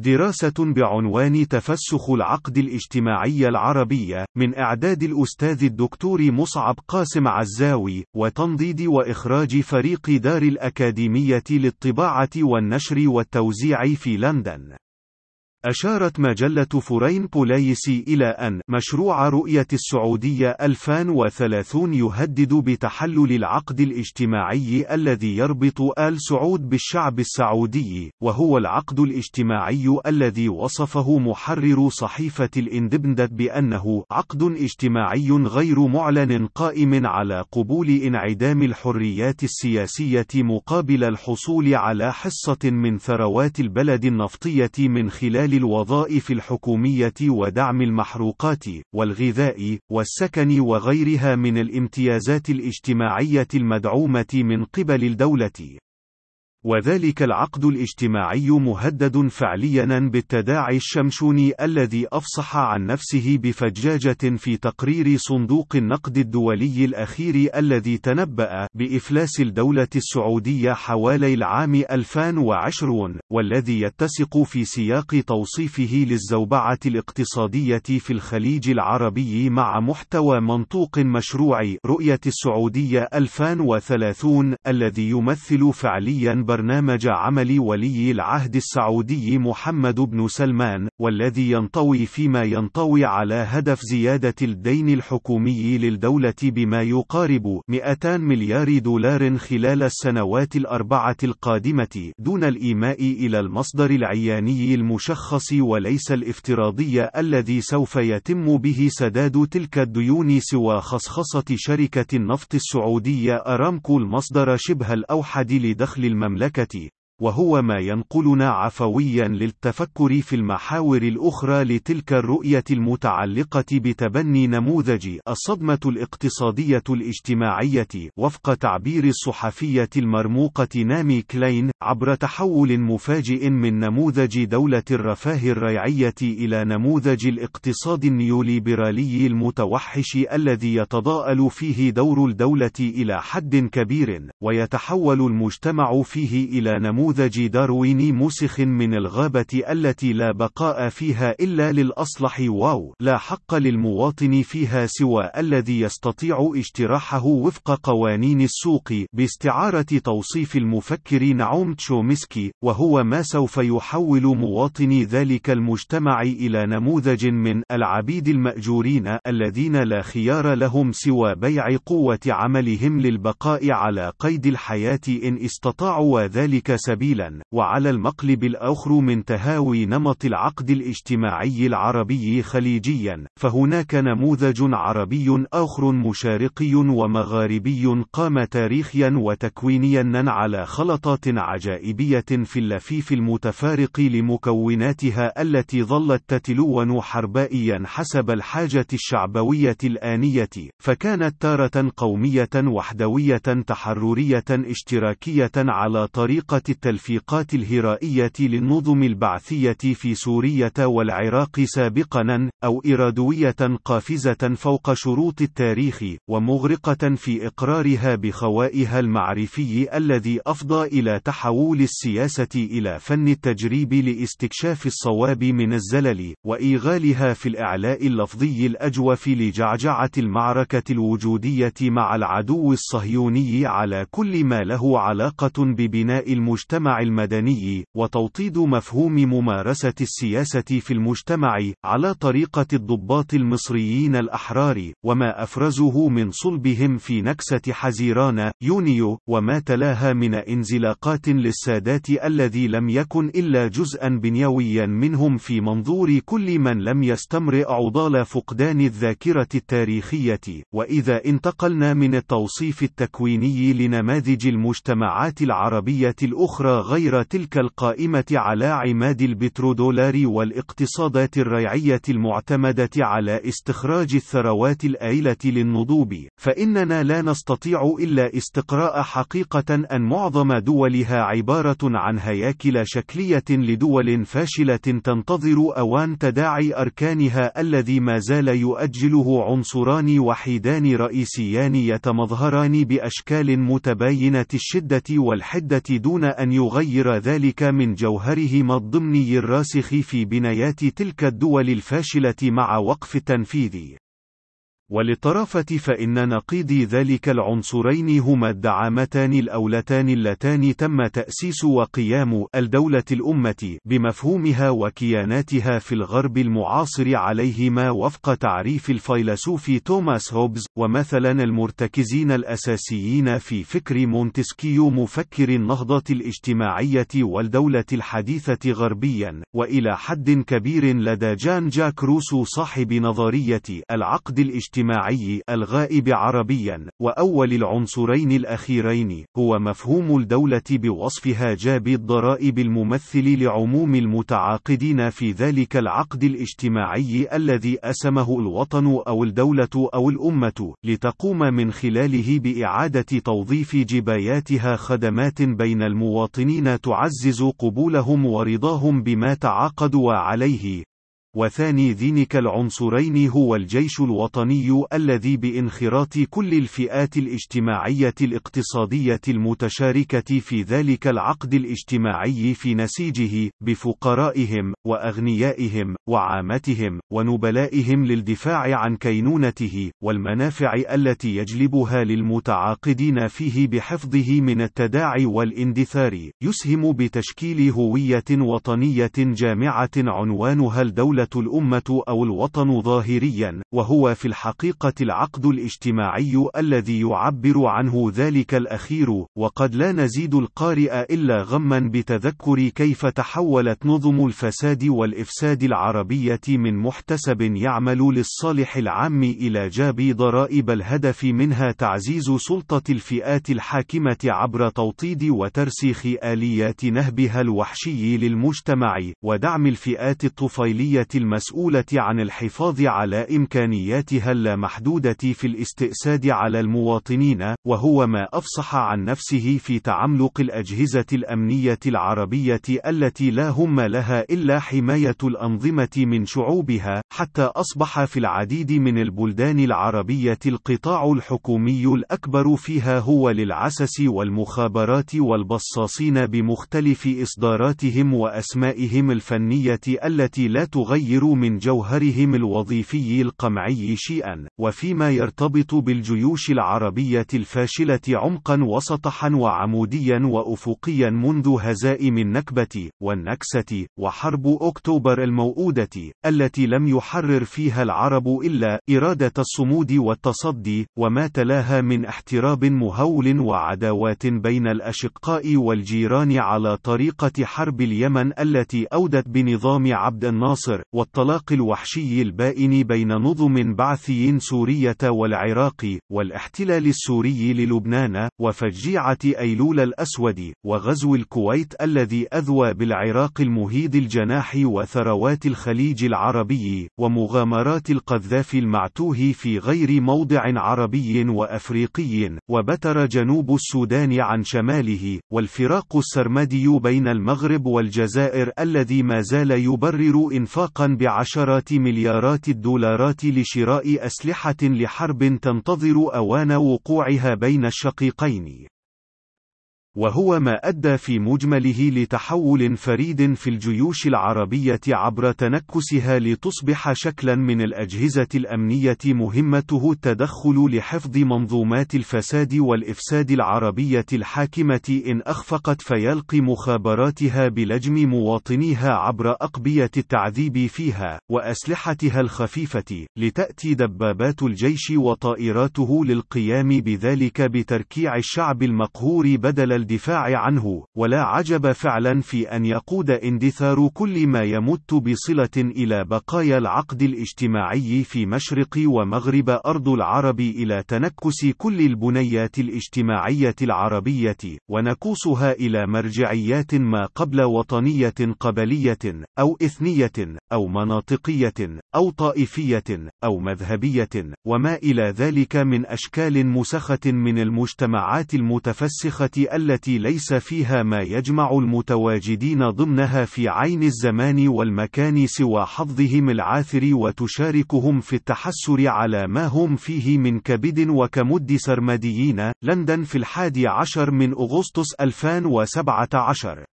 دراسة بعنوان تفسخ العقد الاجتماعي العربي من إعداد الأستاذ الدكتور مصعب قاسم عزاوي وتنضيد وإخراج فريق دار الأكاديمية للطباعة والنشر والتوزيع في لندن. أشارت مجلة فورين بوليسي إلى أن مشروع رؤية السعودية 2030 يهدد بتحلل العقد الاجتماعي الذي يربط آل سعود بالشعب السعودي، وهو العقد الاجتماعي الذي وصفه محرر صحيفة الإندبندت بأنه عقد اجتماعي غير معلن قائم على قبول انعدام الحريات السياسية مقابل الحصول على حصة من ثروات البلد النفطية من خلال إعمال الوظائف الحكومية ودعم المحروقات، والغذاء، والسكن وغيرها من الامتيازات الاجتماعية المدعومة من قبل الدولة. وذلك العقد الاجتماعي مهدد فعليا بالتداعي الشمشوني الذي أفصح عن نفسه بفجاجة في تقرير صندوق النقد الدولي الأخير الذي تنبأ بإفلاس الدولة السعودية حوالي العام 2020 والذي يتسق في سياق توصيفه للزوبعة الاقتصادية في الخليج العربي مع محتوى منطوق مشروع رؤية السعودية 2030 الذي يمثل فعليا برنامج عمل ولي العهد السعودي محمد بن سلمان، والذي ينطوي فيما ينطوي على هدف زيادة الدين الحكومي للدولة بما يقارب 200 مليار دولار خلال السنوات الأربعة القادمة، دون الإيماء إلى المصدر العياني المشخص وليس الافتراضي الذي سوف يتم به سداد تلك الديون سوى خصخصة شركة النفط السعودية أرامكو المصدر شبه الأوحد لدخل المملكة. المملكة. وهو ما ينقلنا عفويا للتفكر في المحاور الأخرى لتلك الرؤية المتعلقة بتبني نموذج الصدمة الاقتصادية الاجتماعية وفق تعبير الصحفية المرموقة نامي كلين عبر تحول مفاجئ من نموذج دولة الرفاه الريعية إلى نموذج الاقتصاد النيوليبرالي المتوحش الذي يتضاءل فيه دور الدولة إلى حد كبير ويتحول المجتمع فيه إلى نموذج نموذج دارويني مسخ من الغابة التي لا بقاء فيها إلا للأصلح واو لا حق للمواطن فيها سوى الذي يستطيع اجتراحه وفق قوانين السوق باستعارة توصيف المفكر نعوم تشومسكي وهو ما سوف يحول مواطني ذلك المجتمع إلى نموذج من العبيد المأجورين الذين لا خيار لهم سوى بيع قوة عملهم للبقاء على قيد الحياة إن استطاعوا ذلك سبيلا. سبيلا وعلى المقلب الآخر من تهاوي نمط العقد الاجتماعي العربي خليجيا فهناك نموذج عربي آخر مشارقي ومغاربي قام تاريخيا وتكوينيا على خلطات عجائبية في اللفيف المتفارق لمكوناتها التي ظلت تتلون حربائيا حسب الحاجة الشعبوية الآنية فكانت تارة قومية وحدوية تحررية اشتراكية على طريقة التلفيقات الهرائية للنظم البعثية في سورية والعراق سابقا أو إرادوية قافزة فوق شروط التاريخ ومغرقة في إقرارها بخوائها المعرفي الذي أفضى إلى تحول السياسة إلى فن التجريب لاستكشاف الصواب من الزلل وإيغالها في الإعلاء اللفظي الأجوف لجعجعة المعركة الوجودية مع العدو الصهيوني على كل ما له علاقة ببناء المجتمع المجتمع المدني وتوطيد مفهوم ممارسة السياسة في المجتمع على طريقة الضباط المصريين الأحرار وما أفرزه من صلبهم في نكسة حزيران يونيو وما تلاها من انزلاقات للسادات الذي لم يكن إلا جزءا بنيويا منهم في منظور كل من لم يستمرئ عضال فقدان الذاكرة التاريخية. وإذا انتقلنا من التوصيف التكويني لنماذج المجتمعات العربية الأخرى غير تلك القائمة على عماد البترودولار والاقتصادات الريعية المعتمدة على استخراج الثروات الآيلة للنضوب، فإننا لا نستطيع إلا استقراء حقيقة أن معظم دولها عبارة عن هياكل شكلية لدول فاشلة تنتظر أوان تداعي أركانها الذي ما زال يؤجله عنصران وحيدان رئيسيان يتمظهران بأشكال متباينة الشدة والحدة دون أن يغير ذلك من جوهرهما الضمني الراسخ في بنايات تلك الدول الفاشلة مع وقف التنفيذ. وللطرافة فإن نقيضي ذلك العنصرين هما الدعامتان الأولتان اللتان تم تأسيس وقيام الدولة الأمة بمفهومها وكياناتها في الغرب المعاصر عليهما وفق تعريف الفيلسوف توماس هوبز ومثلا المرتكزين الأساسيين في فكر مونتسكيو مفكر النهضة الاجتماعية والدولة الحديثة غربيا وإلى حد كبير لدى جان جاك روسو صاحب نظرية العقد الاجتماعي الاجتماعي الغائب عربيا وأول العنصرين الأخيرين هو مفهوم الدولة بوصفها جاب الضرائب الممثل لعموم المتعاقدين في ذلك العقد الاجتماعي الذي أسمه الوطن أو الدولة أو الأمة لتقوم من خلاله بإعادة توظيف جباياتها خدمات بين المواطنين تعزز قبولهم ورضاهم بما تعاقدوا عليه. وثاني ذينك العنصرين هو الجيش الوطني الذي بإنخراط كل الفئات الاجتماعية الاقتصادية المتشاركة في ذلك العقد الاجتماعي في نسيجه بفقرائهم وأغنيائهم وعامتهم ونبلائهم للدفاع عن كينونته والمنافع التي يجلبها للمتعاقدين فيه بحفظه من التداعي والاندثار يسهم بتشكيل هوية وطنية جامعة عنوانها الدولة الأمة أو الوطن ظاهريا وهو في الحقيقة العقد الاجتماعي الذي يعبر عنه ذلك الأخير وقد لا نزيد القارئ إلا غما بتذكر كيف تحولت نظم الفساد والإفساد العربية من محتسب يعمل للصالح العام إلى جاب ضرائب الهدف منها تعزيز سلطة الفئات الحاكمة عبر توطيد وترسيخ آليات نهبها الوحشي للمجتمع ودعم الفئات الطفيلية المسؤولة عن الحفاظ على إمكانياتها اللامحدودة في الاستئساد على المواطنين وهو ما أفصح عن نفسه في تعملق الأجهزة الأمنية العربية التي لا هم لها إلا حماية الأنظمة من شعوبها حتى أصبح في العديد من البلدان العربية القطاع الحكومي الأكبر فيها هو للعسس والمخابرات والبصاصين بمختلف إصداراتهم وأسمائهم الفنية التي لا تغير من جوهرهم الوظيفي القمعي شيئا وفيما يرتبط بالجيوش العربية الفاشلة عمقا وسطحا وعموديا وأفقيا منذ هزائم النكبة والنكسة وحرب أكتوبر الموؤودة التي لم يحرر فيها العرب إلا إرادة الصمود والتصدي وما تلاها من احتراب مهول وعداوات بين الأشقاء والجيران على طريقة حرب اليمن التي أودت بنظام عبد الناصر والطلاق الوحشي البائن بين نظم بعثي سورية والعراق والاحتلال السوري للبنان وفجيعة أيلول الأسود وغزو الكويت الذي أذوى بالعراق المهيد الجناح وثروات الخليج العربي ومغامرات القذافي المعتوه في غير موضع عربي وأفريقي وبتر جنوب السودان عن شماله والفراق السرمدي بين المغرب والجزائر الذي ما زال يبرر إنفاقا بعشرات مليارات الدولارات لشراء أسلحة لحرب تنتظر أوان وقوعها بين الشقيقين. وهو ما أدى في مجمله لتحول فريد في الجيوش العربية عبر تنكسها لتصبح شكلا من الأجهزة الأمنية مهمته التدخل لحفظ منظومات الفساد والإفساد العربية الحاكمة إن أخفقت فيلقي مخابراتها بلجم مواطنيها عبر أقبية التعذيب فيها وأسلحتها الخفيفة لتأتي دبابات الجيش وطائراته للقيام بذلك بتركيع الشعب المقهور بدل الدفاع عنه ولا عجب فعلا في أن يقود اندثار كل ما يمت بصلة إلى بقايا العقد الاجتماعي في مشرق ومغرب أرض العرب إلى تنكس كل البنيات الاجتماعية العربية ونكوصها إلى مرجعيات ما قبل وطنية قبلية أو إثنية أو مناطقية أو طائفية أو مذهبية وما إلى ذلك من أشكال مسخة من المجتمعات المتفسخة التي التي ليس فيها ما يجمع المتواجدين ضمنها في عين الزمان والمكان سوى حظهم العاثر وتشاركهم في التحسر على ما هم فيه من كبد وكمد سرمديين لندن في الحادي عشر من أغسطس 2017